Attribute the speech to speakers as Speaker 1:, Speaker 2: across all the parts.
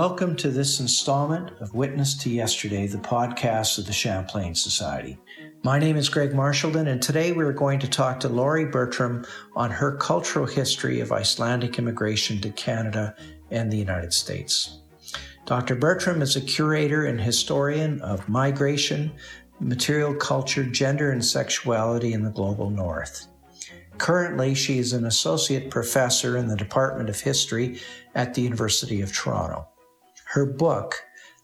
Speaker 1: Welcome to this installment of Witness to Yesterday, the podcast of the Champlain Society. My name is Greg Marchildon, and today we're going to talk to Laurie Bertram on her cultural history of Icelandic immigration to Canada and the United States. Dr. Bertram is a curator and historian of migration, material culture, gender, and sexuality in the global north. Currently, she is an associate professor in the Department of History at the University of Toronto. Her book,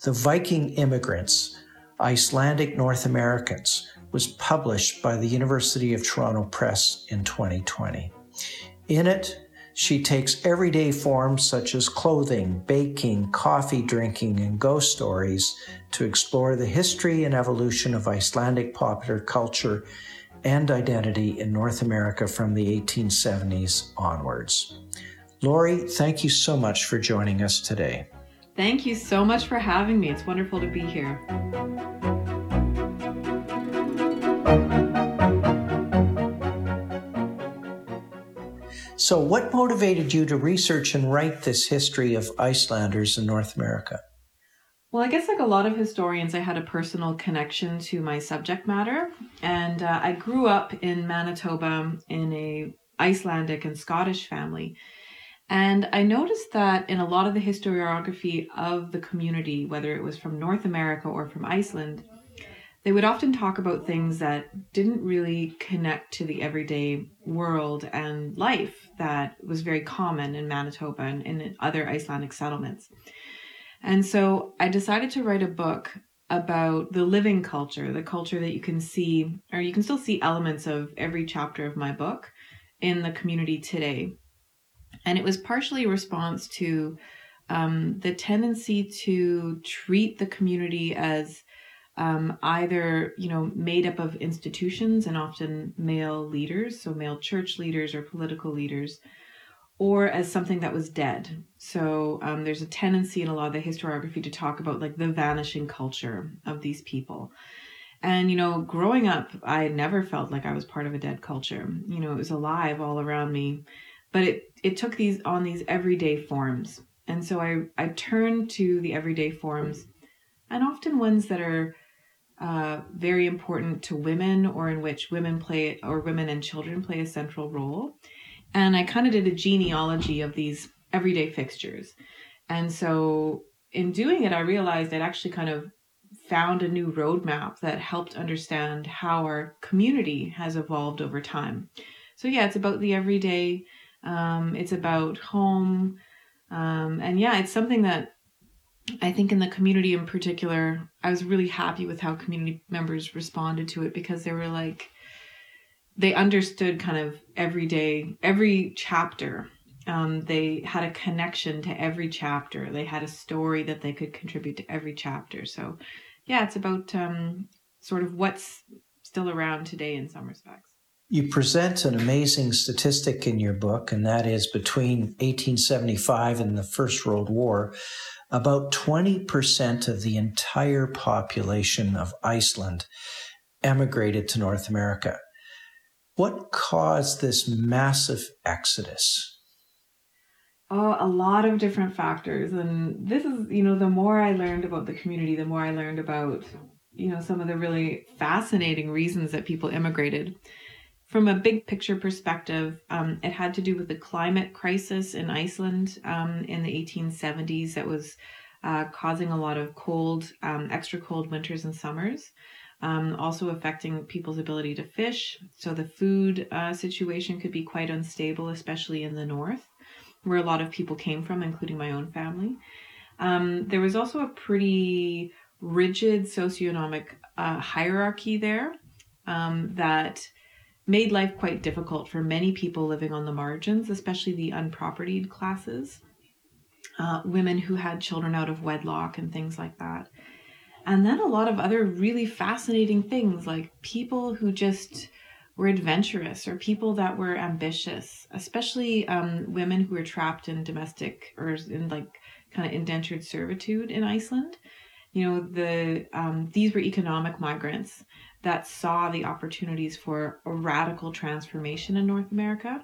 Speaker 1: The Viking Immigrants Icelandic North Americans, was published by the University of Toronto Press in 2020. In it, she takes everyday forms such as clothing, baking, coffee drinking, and ghost stories to explore the history and evolution of Icelandic popular culture and identity in North America from the 1870s onwards. Laurie, thank you so much for joining us today.
Speaker 2: Thank you so much for having me. It's wonderful to be here.
Speaker 1: So, what motivated you to research and write this history of Icelanders in North America?
Speaker 2: Well, I guess like a lot of historians, I had a personal connection to my subject matter. And uh, I grew up in Manitoba in a Icelandic and Scottish family. And I noticed that in a lot of the historiography of the community, whether it was from North America or from Iceland, they would often talk about things that didn't really connect to the everyday world and life that was very common in Manitoba and in other Icelandic settlements. And so I decided to write a book about the living culture, the culture that you can see, or you can still see elements of every chapter of my book in the community today. And it was partially a response to um, the tendency to treat the community as um, either you know made up of institutions and often male leaders, so male church leaders or political leaders, or as something that was dead. So um, there's a tendency in a lot of the historiography to talk about like the vanishing culture of these people. And you know, growing up, I never felt like I was part of a dead culture. You know, it was alive all around me but it it took these on these everyday forms. And so i i turned to the everyday forms and often ones that are uh, very important to women or in which women play or women and children play a central role. And i kind of did a genealogy of these everyday fixtures. And so in doing it i realized i'd actually kind of found a new roadmap that helped understand how our community has evolved over time. So yeah it's about the everyday um, it's about home. Um, and yeah, it's something that I think in the community in particular, I was really happy with how community members responded to it because they were like, they understood kind of every day, every chapter. Um, they had a connection to every chapter. They had a story that they could contribute to every chapter. So, yeah, it's about um, sort of what's still around today in some respects.
Speaker 1: You present an amazing statistic in your book, and that is between 1875 and the First World War, about 20% of the entire population of Iceland emigrated to North America. What caused this massive exodus?
Speaker 2: Oh, a lot of different factors. And this is, you know, the more I learned about the community, the more I learned about, you know, some of the really fascinating reasons that people immigrated from a big picture perspective, um, it had to do with the climate crisis in Iceland um, in the 1870s that was uh, causing a lot of cold, um, extra cold winters and summers. Um, also affecting people's ability to fish. So the food uh, situation could be quite unstable, especially in the north, where a lot of people came from, including my own family. Um, there was also a pretty rigid socioeconomic uh, hierarchy there um, that made life quite difficult for many people living on the margins, especially the unpropertied classes, uh, women who had children out of wedlock and things like that. And then a lot of other really fascinating things like people who just were adventurous or people that were ambitious, especially um, women who were trapped in domestic or in like kind of indentured servitude in Iceland. You know, the um, these were economic migrants that saw the opportunities for a radical transformation in North America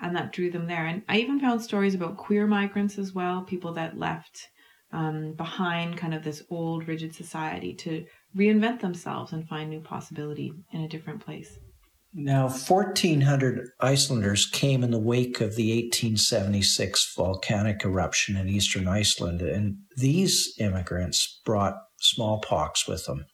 Speaker 2: and that drew them there. And I even found stories about queer migrants as well, people that left um, behind kind of this old rigid society to reinvent themselves and find new possibility in a different place.
Speaker 1: Now, 1,400 Icelanders came in the wake of the 1876 volcanic eruption in eastern Iceland, and these immigrants brought smallpox with them.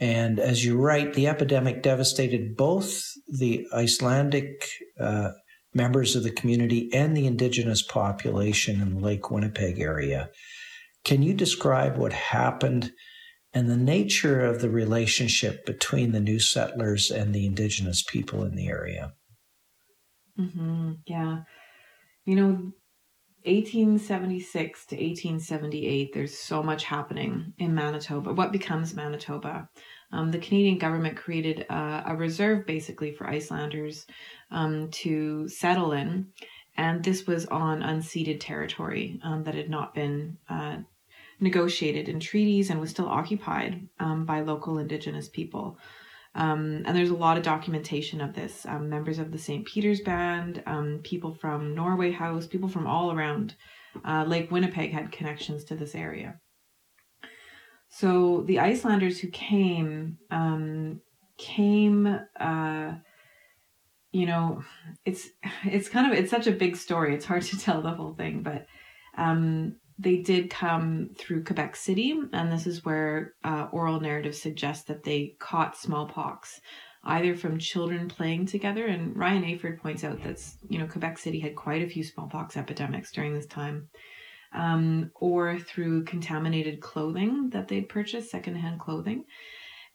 Speaker 1: And as you write, the epidemic devastated both the Icelandic uh, members of the community and the indigenous population in the Lake Winnipeg area. Can you describe what happened and the nature of the relationship between the new settlers and the indigenous people in the area?
Speaker 2: Mm-hmm. Yeah. You know, 1876 to 1878, there's so much happening in Manitoba. What becomes Manitoba? Um, the Canadian government created a, a reserve basically for Icelanders um, to settle in. And this was on unceded territory um, that had not been uh, negotiated in treaties and was still occupied um, by local Indigenous people. Um, and there's a lot of documentation of this. Um, members of the St. Peter's Band, um, people from Norway House, people from all around uh, Lake Winnipeg had connections to this area. So the Icelanders who came um, came. Uh, you know, it's it's kind of it's such a big story. It's hard to tell the whole thing, but um, they did come through Quebec City, and this is where uh, oral narrative suggests that they caught smallpox, either from children playing together. And Ryan Eyford points out that you know Quebec City had quite a few smallpox epidemics during this time, um, or through contaminated clothing that they'd purchased, secondhand clothing.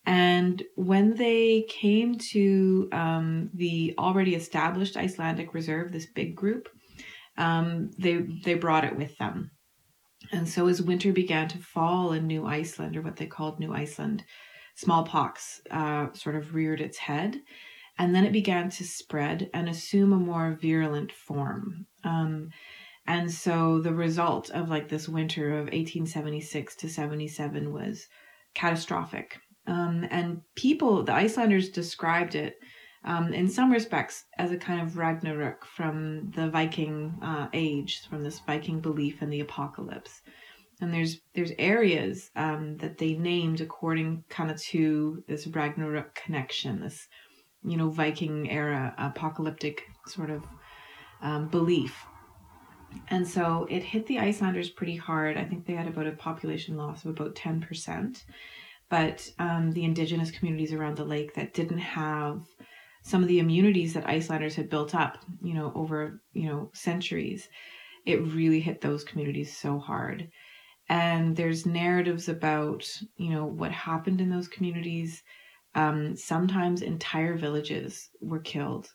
Speaker 2: And when they came to um, the already established Icelandic Reserve, this big group, um, they they brought it with them. And so as winter began to fall in New Iceland, or what they called New Iceland, smallpox uh, sort of reared its head. And then it began to spread and assume a more virulent form. Um, and so the result of like this winter of 1876 to 77 was catastrophic. Um, and people, the Icelanders described it um, in some respects as a kind of Ragnarok from the Viking uh, age, from this Viking belief in the apocalypse. And there's there's areas um, that they named according kind of to this Ragnarok connection, this you know Viking era apocalyptic sort of um, belief. And so it hit the Icelanders pretty hard. I think they had about a population loss of about ten percent but um, the indigenous communities around the lake that didn't have some of the immunities that Icelanders had built up, you know, over you know centuries, it really hit those communities so hard. And there's narratives about you know what happened in those communities. Um, sometimes entire villages were killed.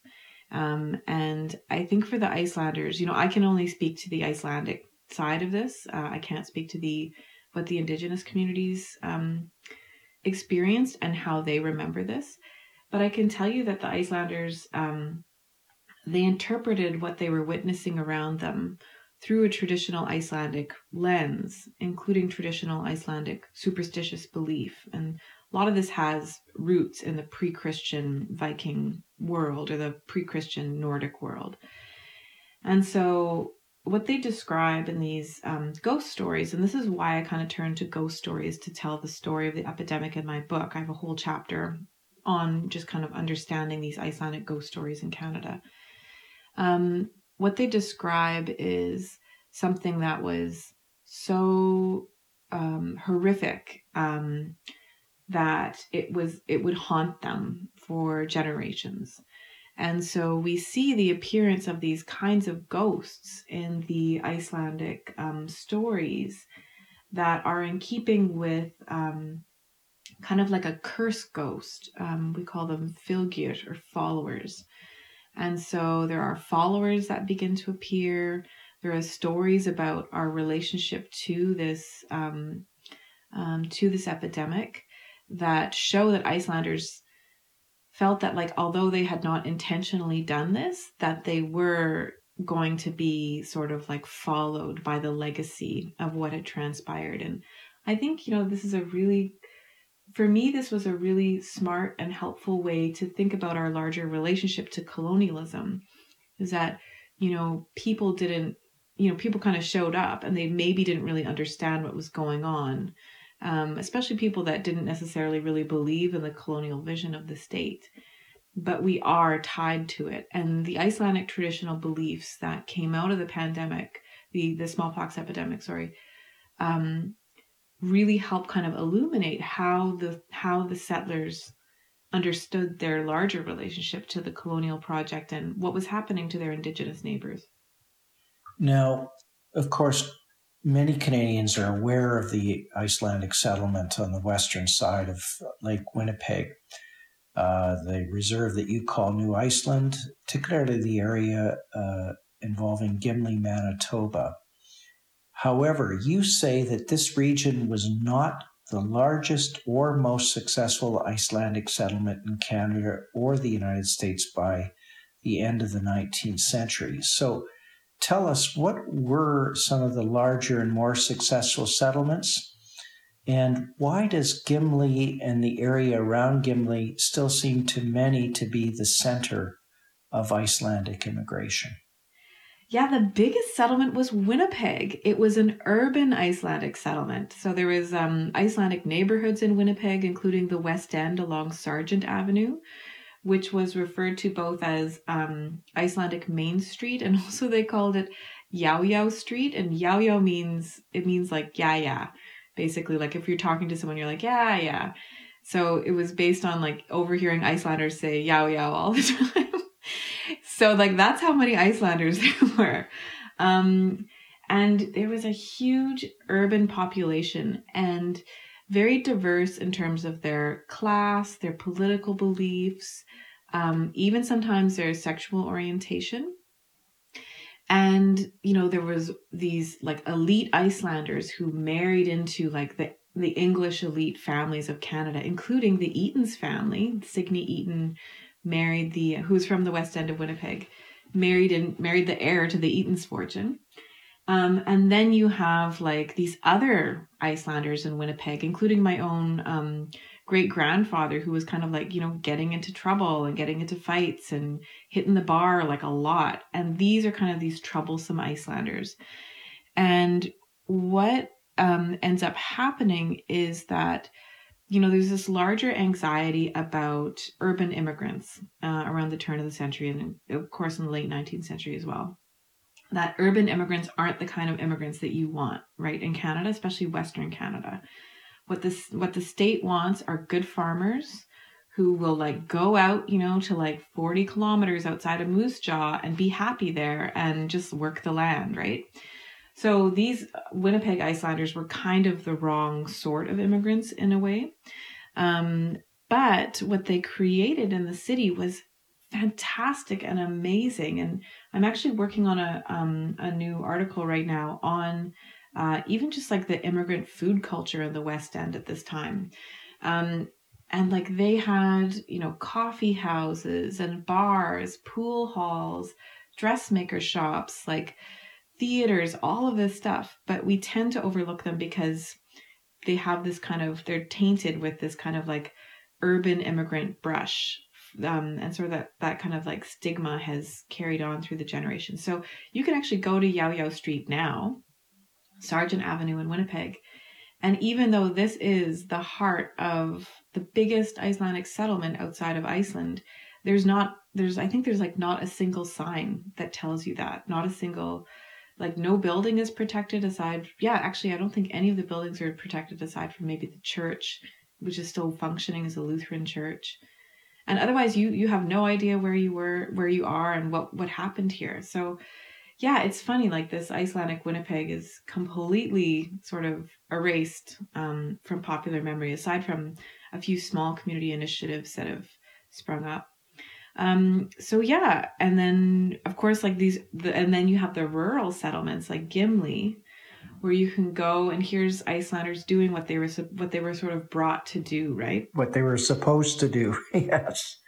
Speaker 2: Um, and I think for the Icelanders, you know, I can only speak to the Icelandic side of this. Uh, I can't speak to the what the indigenous communities um, experienced and how they remember this. But I can tell you that the Icelanders, um, they interpreted what they were witnessing around them through a traditional Icelandic lens, including traditional Icelandic superstitious belief. And a lot of this has roots in the pre Christian Viking world or the pre Christian Nordic world. And so what they describe in these um, ghost stories, and this is why I kind of turned to ghost stories to tell the story of the epidemic in my book. I have a whole chapter on just kind of understanding these Icelandic ghost stories in Canada. Um, what they describe is something that was so um, horrific um, that it was it would haunt them for generations. And so we see the appearance of these kinds of ghosts in the Icelandic um, stories that are in keeping with um, kind of like a curse ghost. Um, we call them fylgjur or followers. And so there are followers that begin to appear. There are stories about our relationship to this um, um, to this epidemic that show that Icelanders felt that like although they had not intentionally done this that they were going to be sort of like followed by the legacy of what had transpired and i think you know this is a really for me this was a really smart and helpful way to think about our larger relationship to colonialism is that you know people didn't you know people kind of showed up and they maybe didn't really understand what was going on um, especially people that didn't necessarily really believe in the colonial vision of the state. But we are tied to it. And the icelandic traditional beliefs that came out of the pandemic the the smallpox epidemic sorry um, really help kind of illuminate how the how the settlers understood their larger relationship to the colonial project and what was happening to their indigenous neighbors
Speaker 1: now, of course, many Canadians are aware of the Icelandic settlement on the western side of Lake Winnipeg, uh, the reserve that you call New Iceland, particularly the area uh, involving Gimli, Manitoba. However, you say that this region was not the largest or most successful Icelandic settlement in Canada or the United States by the end of the 19th century. So, tell us what were some of the larger and more successful settlements? And why does Gimli and the area around Gimli still seem to many to be the center of Icelandic immigration?
Speaker 2: Yeah, the biggest settlement was Winnipeg. It was an urban Icelandic settlement. So there was um, Icelandic neighborhoods in Winnipeg, including the West End along Sargent Avenue, which was referred to both as um, Icelandic Main Street and also they called it Yao Yao Street. And Yao Yao means it means like yeah yeah, basically like if you're talking to someone, you're like yeah yeah. So it was based on like overhearing Icelanders say Yao Yao all the time. So like that's how many Icelanders there were. Um, and there was a huge urban population and very diverse in terms of their class, their political beliefs, um, even sometimes their sexual orientation. And, you know, there was these like elite Icelanders who married into like the, the English elite families of Canada, including the Eaton's family. Signy Eaton married the, who's from the West End of Winnipeg, married and married the heir to the Eaton's fortune. Um, and then you have like these other Icelanders in Winnipeg, including my own um, great grandfather, who was kind of like, you know, getting into trouble and getting into fights and hitting the bar like a lot. And these are kind of these troublesome Icelanders. And what um, ends up happening is that you know, there's this larger anxiety about urban immigrants uh, around the turn of the century, and of course in the late 19th century as well that urban immigrants aren't the kind of immigrants that you want, right? In Canada, especially Western Canada. What this what the state wants are good farmers who will like go out, you know, to like 40 kilometers outside of Moose Jaw and be happy there and just work the land, right? So these Winnipeg Icelanders were kind of the wrong sort of immigrants in a way. Um, but what they created in the city was fantastic and amazing. And I'm actually working on a um, a new article right now on uh, even just like the immigrant food culture in the West End at this time. Um, and like they had, you know, coffee houses and bars, pool halls, dressmaker shops, like theaters, all of this stuff. But we tend to overlook them because they have this kind of, they're tainted with this kind of like urban immigrant brush um, and sort of that that kind of like stigma has carried on through the generations. So you can actually go to Yao Yao Street now, Sargent Avenue in Winnipeg, and even though this is the heart of the biggest Icelandic settlement outside of Iceland, there's not there's I think there's like not a single sign that tells you that. Not a single like no building is protected aside yeah, actually I don't think any of the buildings are protected aside from maybe the church, which is still functioning as a Lutheran church. And otherwise you you have no idea where you were where you are and what what happened here. So yeah it's funny like this icelandic winnipeg is completely sort of erased um, from popular memory aside from a few small community initiatives that have sprung up um, so yeah and then of course like these the, and then you have the rural settlements like gimli where you can go and here's Icelanders doing what they were what they were sort of brought to do, right?
Speaker 1: What they were supposed to do. yes.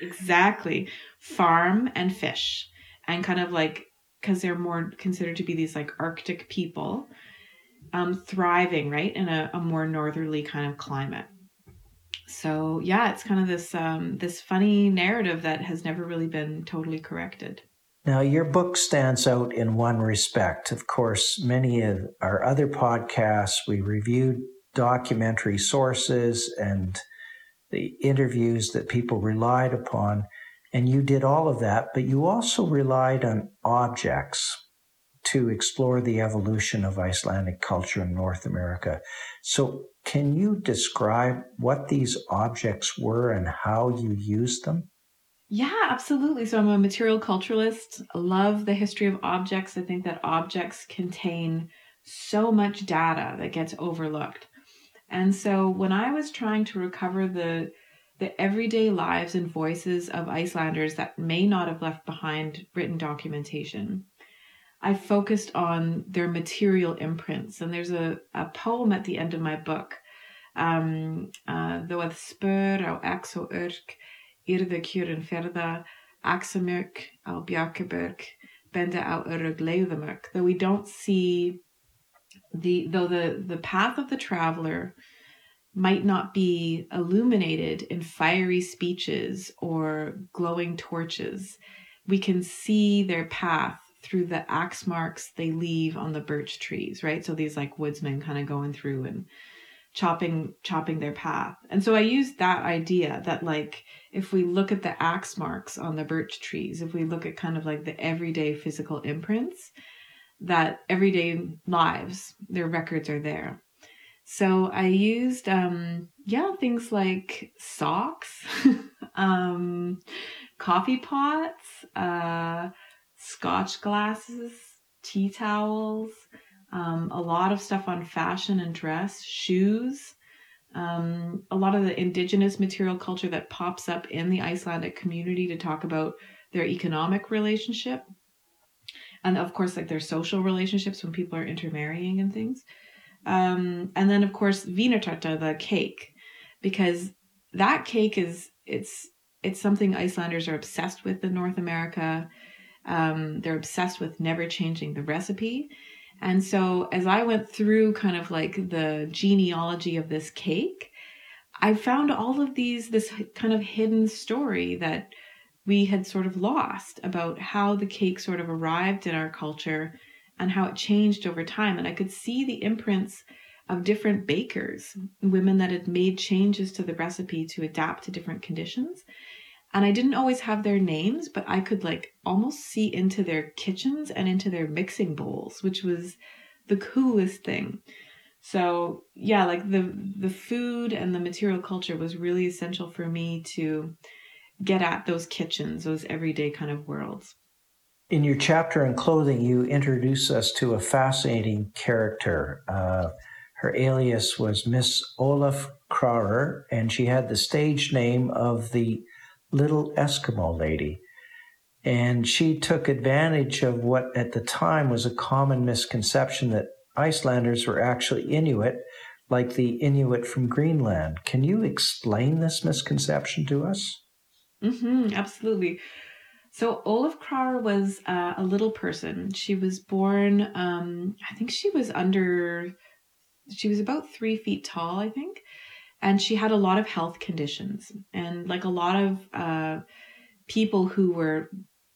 Speaker 2: Exactly. Farm and fish. And kind of like cuz they're more considered to be these like arctic people um thriving, right? In a, a more northerly kind of climate. So, yeah, it's kind of this um this funny narrative that has never really been totally corrected.
Speaker 1: Now, your book stands out in one respect. Of course, many of our other podcasts, we reviewed documentary sources and the interviews that people relied upon. And you did all of that, but you also relied on objects to explore the evolution of Icelandic culture in North America. So, can you describe what these objects were and how you used them?
Speaker 2: Yeah, absolutely. So I'm a material culturalist. I love the history of objects. I think that objects contain so much data that gets overlooked. And so when I was trying to recover the the everyday lives and voices of Icelanders that may not have left behind written documentation, I focused on their material imprints. And there's a, a poem at the end of my book, um, uh, spur á exo urk, yrði kjörin ferða, axamörk á Bjarkaberg, benda á. Though we don't see the though the the path of the traveler might not be illuminated in fiery speeches or glowing torches, we can see their path through the axe marks they leave on the birch trees, right? So these like woodsmen kind of going through and chopping chopping their path. And so I used that idea that like if we look at the axe marks on the birch trees, if we look at kind of like the everyday physical imprints, that everyday lives, their records are there. So I used um yeah, things like socks, um coffee pots, uh scotch glasses, tea towels, um, a lot of stuff on fashion and dress, shoes, um, a lot of the indigenous material culture that pops up in the Icelandic community to talk about their economic relationship. And of course, like their social relationships when people are intermarrying and things. Um, and then, of course, Vínarterta, the cake, because that cake is it's it's something Icelanders are obsessed with in North America. Um, they're obsessed with never changing the recipe. And so as I went through kind of like the genealogy of this cake, I found all of these, this kind of hidden story that we had sort of lost about how the cake sort of arrived in our culture and how it changed over time. And I could see the imprints of different bakers, women that had made changes to the recipe to adapt to different conditions and I didn't always have their names, but I could like almost see into their kitchens and into their mixing bowls, which was the coolest thing. So, yeah, like the the food and the material culture was really essential for me to get at those kitchens, those everyday kind of worlds.
Speaker 1: In your chapter on clothing, you introduce us to a fascinating character. Uh, her alias was Miss Olof Krarer, and she had the stage name of the little Eskimo lady. And she took advantage of what at the time was a common misconception that Icelanders were actually Inuit, like the Inuit from Greenland. Can you explain this misconception to us?
Speaker 2: Mm-hmm, absolutely. So Olof Krarer was uh, a little person. She was born, um, I think she was under, she was about three feet tall, I think and she had a lot of health conditions. And like a lot of uh, people who were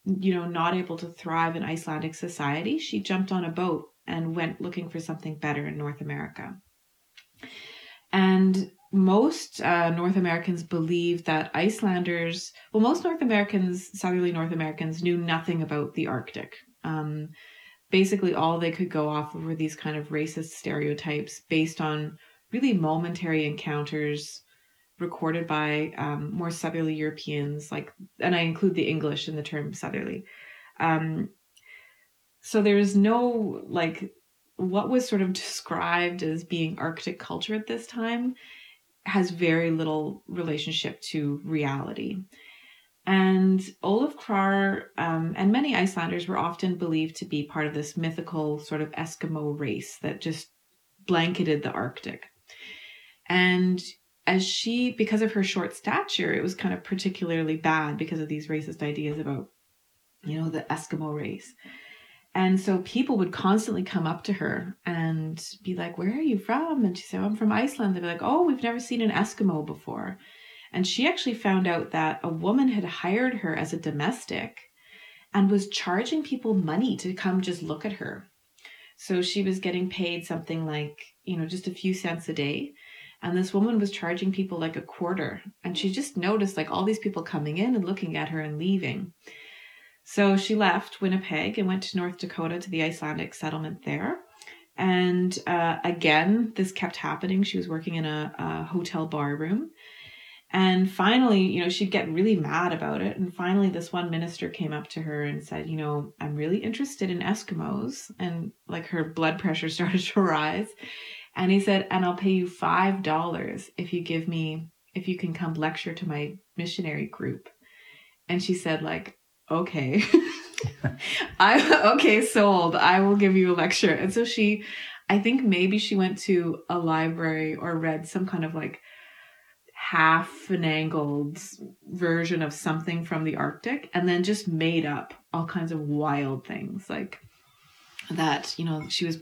Speaker 2: you know not able to thrive in icelandic society she jumped on a boat and went looking for something better in north america. And most uh, north americans believe that icelanders well most north americans southerly north americans knew nothing about the arctic. Um, basically all they could go off of were these kind of racist stereotypes based on really momentary encounters recorded by um, more southerly Europeans, like, and I include the English in the term southerly. Um, so there's no like what was sort of described as being Arctic culture at this time has very little relationship to reality. And Olof Krar um, and many Icelanders were often believed to be part of this mythical sort of Eskimo race that just blanketed the Arctic. And as she, because of her short stature, it was kind of particularly bad because of these racist ideas about, you know, the Eskimo race. And so people would constantly come up to her and be like, Where are you from? And she said, oh, I'm from Iceland. They'd be like, Oh, we've never seen an Eskimo before. And she actually found out that a woman had hired her as a domestic and was charging people money to come just look at her. So she was getting paid something like, you know, just a few cents a day. And this woman was charging people like a quarter. And she just noticed like all these people coming in and looking at her and leaving. So she left Winnipeg and went to North Dakota to the Icelandic settlement there. And uh, again, this kept happening. She was working in a, a hotel bar room. And finally, you know, she'd get really mad about it. And finally, this one minister came up to her and said, You know, I'm really interested in Eskimos. And like her blood pressure started to rise. And he said, And I'll pay you $5 if you give me, if you can come lecture to my missionary group. And she said, like, okay. I okay, sold. I will give you a lecture. And so she I think maybe she went to a library or read some kind of like half an angled version of something from the Arctic and then just made up all kinds of wild things like that, you know, she was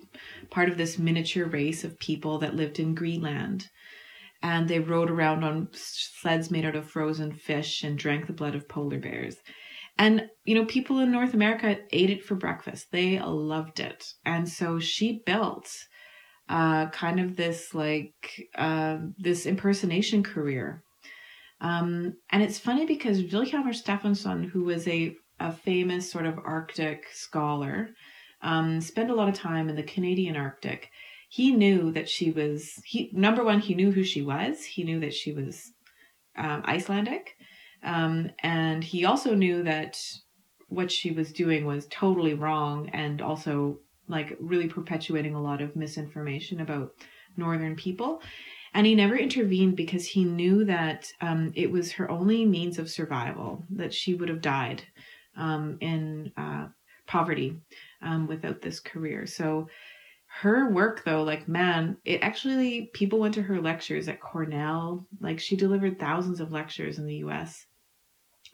Speaker 2: part of this miniature race of people that lived in Greenland and they rode around on sleds made out of frozen fish and drank the blood of polar bears. And, you know, people in North America ate it for breakfast. They loved it. And so she built uh, kind of this like uh, this impersonation career. Um, and it's funny because Vilhjalmur Stefansson, who was a, a famous sort of Arctic scholar, um, spent a lot of time in the Canadian Arctic. He knew that she was he number one. He knew who she was. He knew that she was um, Icelandic, um, and he also knew that what she was doing was totally wrong and also like really perpetuating a lot of misinformation about northern people and he never intervened because he knew that um, it was her only means of survival that she would have died um, in uh, poverty um, without this career. So her work though like man it actually people went to her lectures at cornell. Like she delivered thousands of lectures in the us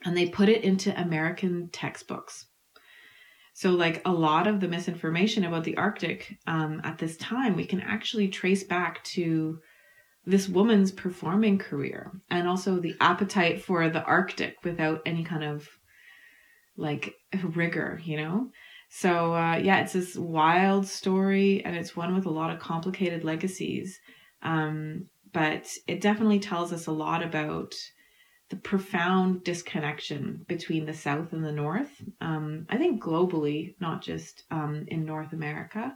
Speaker 2: and they put it into american textbooks. So, like a lot of the misinformation about the Arctic um, at this time, we can actually trace back to this woman's performing career and also the appetite for the Arctic without any kind of like rigor, you know? So, uh, yeah, it's this wild story and it's one with a lot of complicated legacies. Um, but it definitely tells us a lot about the profound disconnection between the South and the North. Um, I think globally, not just um, in North America,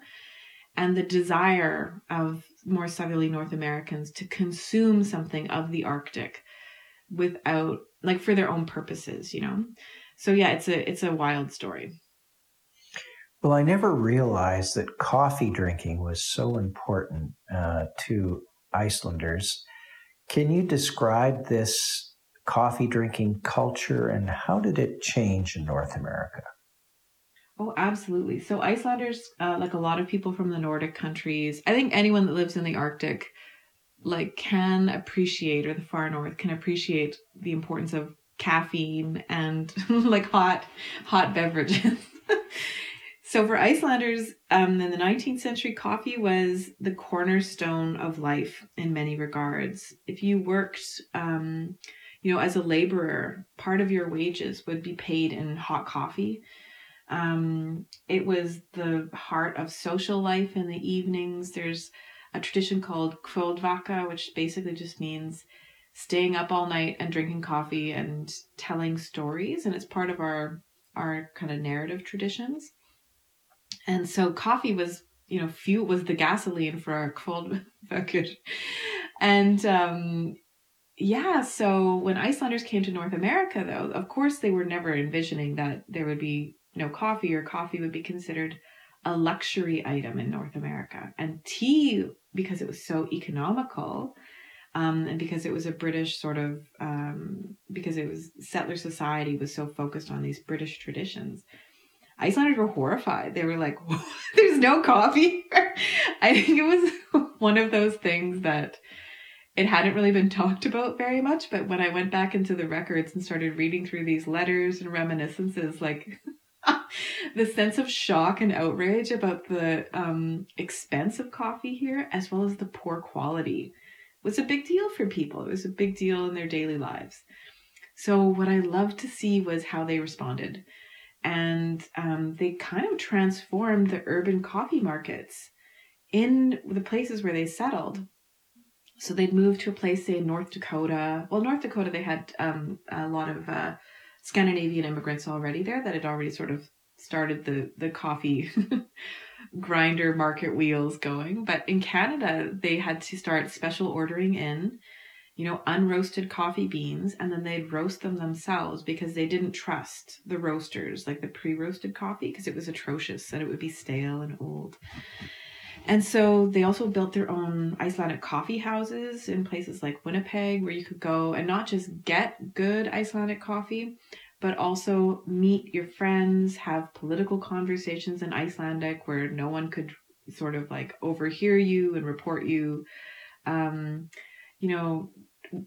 Speaker 2: and the desire of more southerly North Americans to consume something of the Arctic without, like, for their own purposes, you know. So yeah, it's a it's a wild story.
Speaker 1: Well, I never realized that coffee drinking was so important uh, to Icelanders. Can you describe this coffee drinking culture and how did it change in North America?
Speaker 2: Oh, absolutely. So, Icelanders, uh, like a lot of people from the Nordic countries, I think anyone that lives in the Arctic, like, can appreciate, or the far north can appreciate the importance of caffeine and like hot, hot beverages. so, for Icelanders, um, in the 19th century, coffee was the cornerstone of life in many regards. If you worked, um, you know, as a laborer, part of your wages would be paid in hot coffee. Um, it was the heart of social life in the evenings. There's a tradition called kvöldvaka, which basically just means staying up all night and drinking coffee and telling stories, and it's part of our our kind of narrative traditions. And so coffee was, you know, fuel was the gasoline for our cold kvöldvaka. And um, yeah, so when Icelanders came to North America, though, of course they were never envisioning that there would be no coffee or coffee would be considered a luxury item in North America. And tea, because it was so economical, um, and because it was a British sort of, um, because it was settler society was so focused on these British traditions. Icelanders were horrified. They were like, "There's no coffee." I think it was one of those things that it hadn't really been talked about very much, but when I went back into the records and started reading through these letters and reminiscences, like the sense of shock and outrage about the um, expense of coffee here, as well as the poor quality, was a big deal for people. It was a big deal in their daily lives. So, what I loved to see was how they responded. And um, they kind of transformed the urban coffee markets in the places where they settled. So they'd moved to a place, say, in North Dakota. Well, North Dakota, they had um, a lot of uh, Scandinavian immigrants already there that had already sort of started the the coffee grinder market wheels going. But in Canada, they had to start special ordering in, you know, unroasted coffee beans, and then they'd roast them themselves because they didn't trust the roasters, like the pre roasted coffee, because it was atrocious and it would be stale and old. And so they also built their own Icelandic coffee houses in places like Winnipeg where you could go and not just get good Icelandic coffee, but also meet your friends, have political conversations in Icelandic where no one could sort of like overhear you and report you. Um, you know,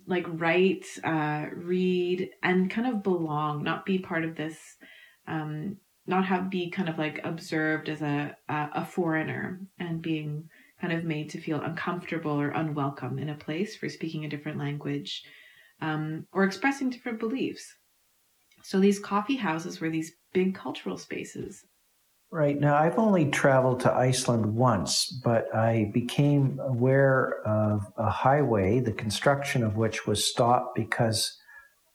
Speaker 2: like write, uh, read, and kind of belong, not be part of this um, not have be kind of like observed as a a foreigner and being kind of made to feel uncomfortable or unwelcome in a place for speaking a different language um, or expressing different beliefs. So these coffee houses were these big cultural spaces.
Speaker 1: Right. Now, I've only traveled to Iceland once, but I became aware of a highway, the construction of which was stopped because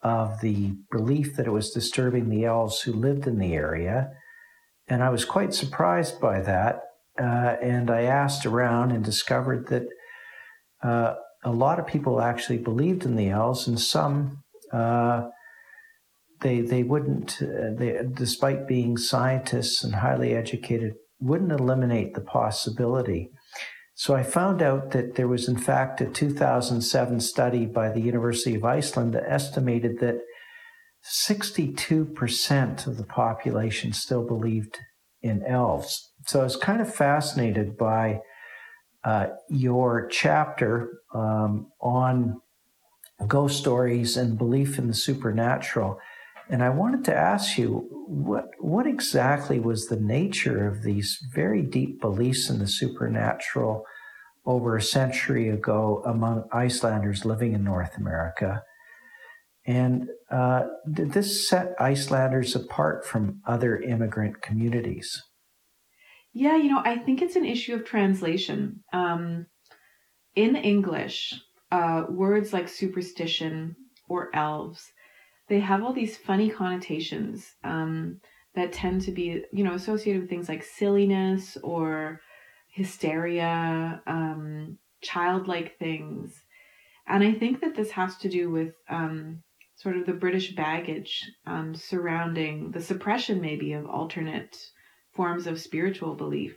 Speaker 1: of the belief that it was disturbing the elves who lived in the area. And I was quite surprised by that. Uh, and I asked around and discovered that uh, a lot of people actually believed in the elves, and some uh, they they wouldn't, uh, they, despite being scientists and highly educated, wouldn't eliminate the possibility. So I found out that there was, in fact, a 2007 study by the University of Iceland that estimated that 62% of the population still believed in elves. So I was kind of fascinated by uh, your chapter um, on ghost stories and belief in the supernatural. And I wanted to ask you what what exactly was the nature of these very deep beliefs in the supernatural over a century ago among Icelanders living in North America? And uh, did this set Icelanders apart from other immigrant communities?
Speaker 2: Yeah, you know, I think it's an issue of translation. Um, in English, uh, words like superstition or elves they have all these funny connotations um, that tend to be, you know, associated with things like silliness or hysteria, um, childlike things. And I think that this has to do with um, sort of the British baggage um, surrounding the suppression, maybe, of alternate forms of spiritual belief.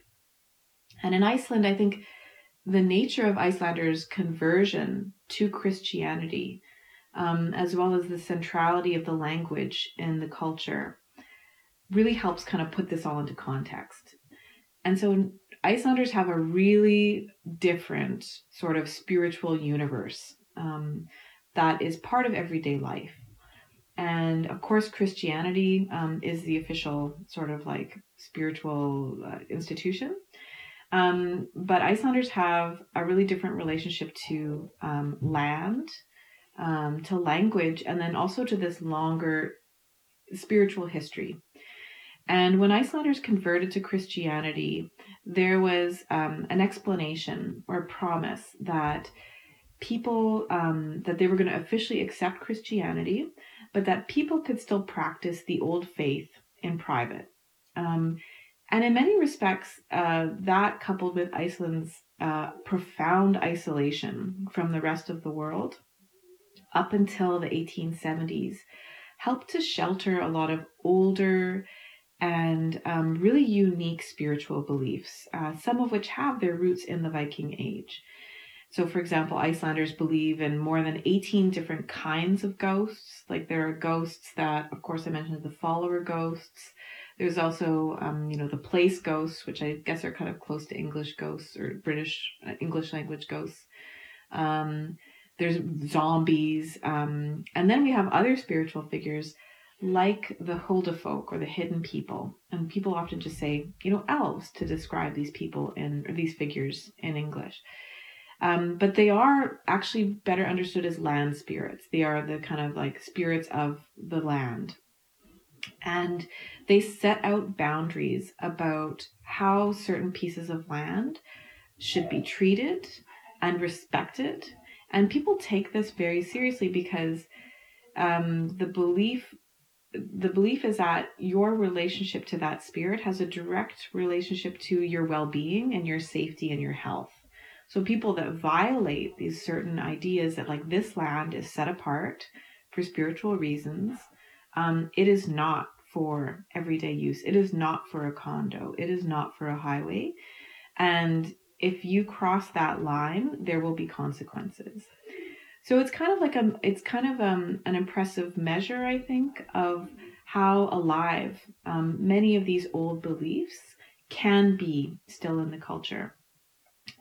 Speaker 2: And in Iceland, I think the nature of Icelanders' conversion to Christianity um, as well as the centrality of the language in the culture, really helps kind of put this all into context. And so Icelanders have a really different sort of spiritual universe um, that is part of everyday life. And of course, Christianity um, is the official sort of like spiritual uh, institution. Um, but Icelanders have a really different relationship to um, land um, to language and then also to this longer spiritual history. And when Icelanders converted to Christianity, there was um, an explanation or a promise that people um, that they were going to officially accept Christianity, but that people could still practice the old faith in private. Um, and in many respects, uh, that coupled with Iceland's uh, profound isolation from the rest of the world up until the 1870s helped to shelter a lot of older and um, really unique spiritual beliefs, uh, some of which have their roots in the Viking Age. So, for example, Icelanders believe in more than 18 different kinds of ghosts. Like there are ghosts that, of course, I mentioned the follower ghosts. There's also, um, you know, the place ghosts, which I guess are kind of close to English ghosts or British uh, English language ghosts. Um, there's zombies, um, and then we have other spiritual figures like the Huldufólk or the hidden people. And people often just say, you know, elves to describe these people or these figures in English. Um, but they are actually better understood as land spirits. They are the kind of like spirits of the land. And they set out boundaries about how certain pieces of land should be treated and respected. And people take this very seriously because um, the belief the belief is that your relationship to that spirit has a direct relationship to your well-being and your safety and your health. So people that violate these certain ideas that like this land is set apart for spiritual reasons um, it is not for everyday use. It is not for a condo. It is not for a highway. And if you cross that line there will be consequences so it's kind of like a it's kind of um, an impressive measure, I think, of how alive um, many of these old beliefs can be still in the culture.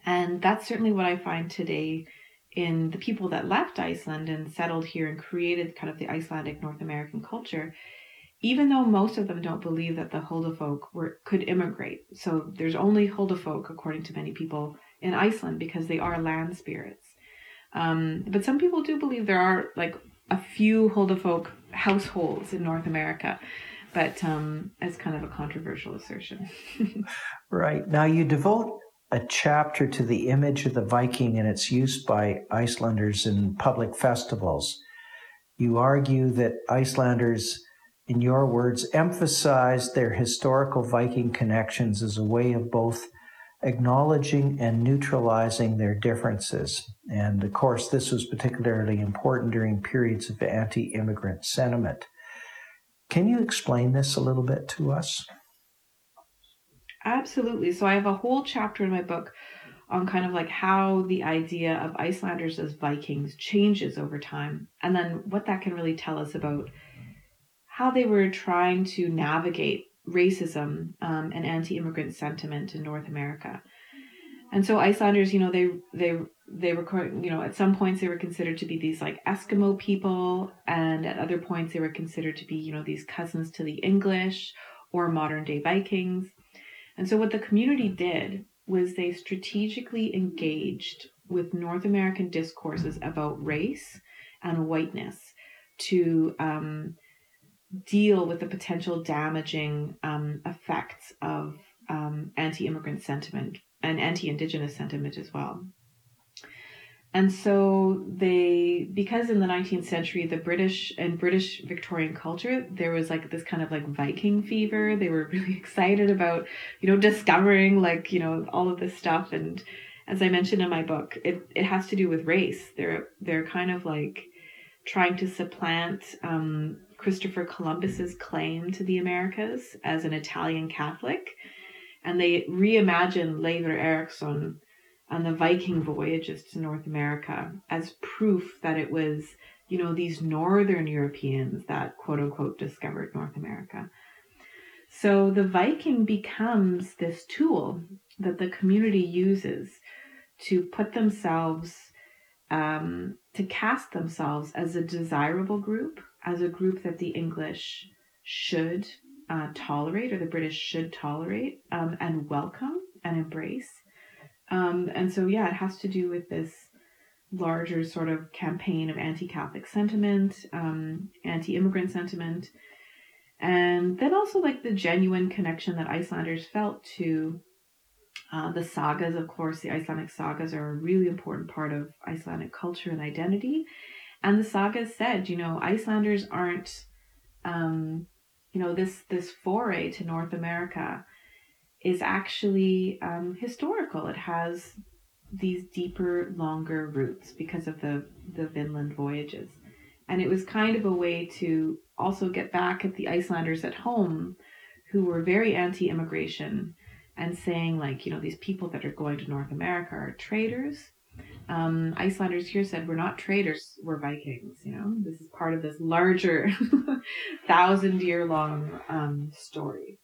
Speaker 2: And that's certainly what I find today in the people that left Iceland and settled here and created kind of the Icelandic North American culture, even though most of them don't believe that the Huldufólk were could immigrate. So there's only Huldufólk, according to many people, in Iceland because they are land spirits. Um, but some people do believe there are like a few Huldufólk households in North America, but um, as kind of a controversial assertion.
Speaker 1: right. Now, you devote a chapter to the image of the Viking and its use by Icelanders in public festivals. You argue that Icelanders, in your words, emphasized their historical Viking connections as a way of both acknowledging and neutralizing their differences. And of course, this was particularly important during periods of anti immigrant sentiment. Can you explain this a little bit to us?
Speaker 2: Absolutely. So, I have a whole chapter in my book on kind of like how the idea of Icelanders as Vikings changes over time, and then what that can really tell us about how they were trying to navigate racism um, and anti-immigrant sentiment in North America. And so Icelanders, you know, they they they were you know at some points they were considered to be these like Eskimo people, and at other points they were considered to be you know these cousins to the English or modern day Vikings. And so what the community did was they strategically engaged with North American discourses about race and whiteness to um, deal with the potential damaging um, effects of um, anti-immigrant sentiment and anti-indigenous sentiment as well. And so they, because in the 19th century, the British and British Victorian culture, there was like this kind of like Viking fever. They were really excited about, you know, discovering like, you know, all of this stuff. And as I mentioned in my book, it, it has to do with race. They're, they're kind of like trying to supplant um, Christopher Columbus's claim to the Americas as an Italian Catholic, and they reimagined Leifur Eriksson and the Viking voyages to North America as proof that it was, you know, these northern Europeans that quote unquote discovered North America. So the Viking becomes this tool that the community uses to put themselves, um, to cast themselves as a desirable group as a group that the English should uh, tolerate or the British should tolerate um, and welcome and embrace. Um, and so, yeah, it has to do with this larger sort of campaign of anti Catholic sentiment, um, anti immigrant sentiment, and then also like the genuine connection that Icelanders felt to uh, the sagas. Of course, the Icelandic sagas are a really important part of Icelandic culture and identity. And the saga said, you know, Icelanders aren't, um, you know, this this foray to North America is actually um, historical. It has these deeper, longer roots because of the the Vinland voyages, and it was kind of a way to also get back at the Icelanders at home, who were very anti-immigration and saying like, you know, these people that are going to North America are traitors um, Icelanders here said, we're not traders, we're Vikings. You know, this is part of this larger thousand year long um, story.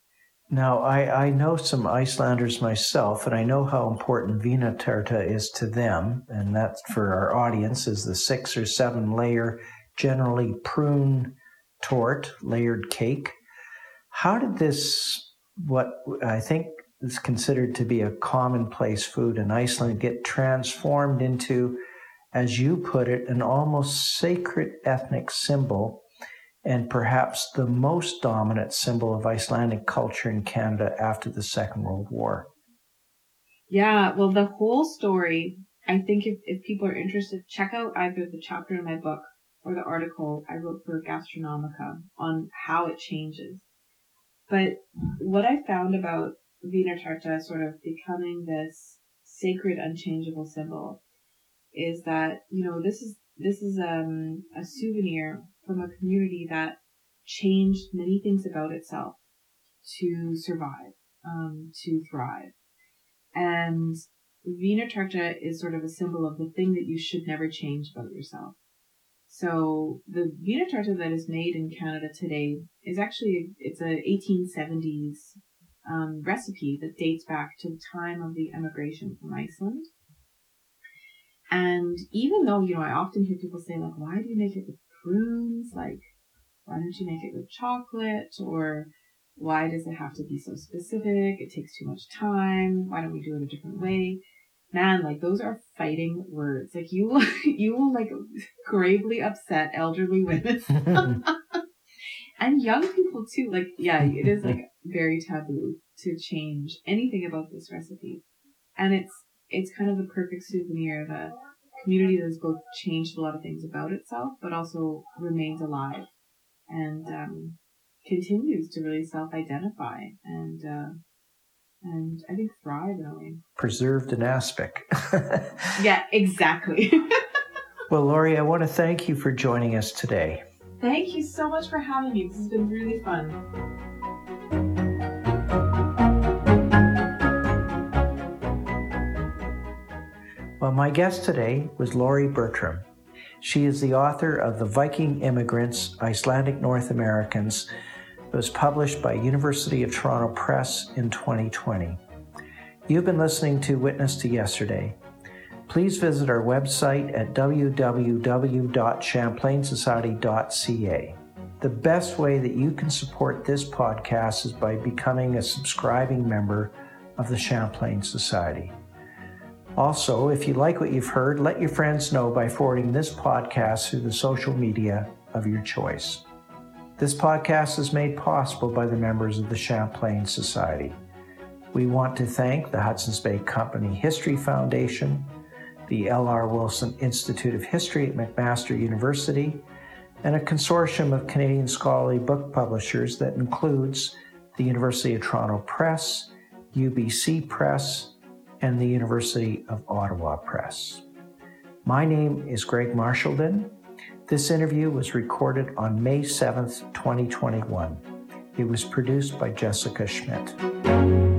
Speaker 1: Now, I, I know some Icelanders myself, and I know how important Vínarterta is to them, and that for our audience is the six or seven layer, generally prune tort, layered cake. How did this, what I think is considered to be a commonplace food in Iceland get transformed into, as you put it, an almost sacred ethnic symbol and perhaps the most dominant symbol of Icelandic culture in Canada after the Second World War.
Speaker 2: Yeah, well, the whole story, I think if, if people are interested, check out either the chapter in my book or the article I wrote for Gastronomica on how it changes. But what I found about Torte sort of becoming this sacred, unchangeable symbol is that, you know, this is, this is, um, a souvenir from a community that changed many things about itself to survive, um, to thrive. And Torte is sort of a symbol of the thing that you should never change about yourself. So the Torte that is made in Canada today is actually, it's a 1870s um, recipe that dates back to the time of the emigration from Iceland. And even though, you know, I often hear people say, like, why do you make it with prunes? Like, why don't you make it with chocolate? Or why does it have to be so specific? It takes too much time. Why don't we do it a different way? Man, like those are fighting words. Like you will, you will like gravely upset elderly women and young people too. Like, yeah, it is like very taboo to change anything about this recipe. And it's, it's kind of the perfect souvenir of a community that has both changed a lot of things about itself, but also remains alive and, um, continues to really self-identify and, uh, and I think thrive in a way.
Speaker 1: Preserved in aspic.
Speaker 2: yeah, exactly.
Speaker 1: well, Laurie, I want to thank you for joining us today.
Speaker 2: Thank you so much for having me. This has been really fun.
Speaker 1: Well, my guest today was Laurie Bertram. She is the author of The Viking Immigrants, Icelandic North Americans, it was published by University of Toronto Press in 2020. You've been listening to Witness to Yesterday. Please visit our website at www.champlainsociety.ca. The best way that you can support this podcast is by becoming a subscribing member of the Champlain Society. Also, if you like what you've heard, let your friends know by forwarding this podcast through the social media of your choice. This podcast is made possible by the members of the Champlain Society. We want to thank the Hudson's Bay Company History Foundation, the L.R. Wilson Institute of History at McMaster University, and a consortium of Canadian scholarly book publishers that includes the University of Toronto Press, UBC Press, and the University of Ottawa Press. My name is Greg Marchildon. This interview was recorded on May 7th, 2021. It was produced by Jessica Schmidt.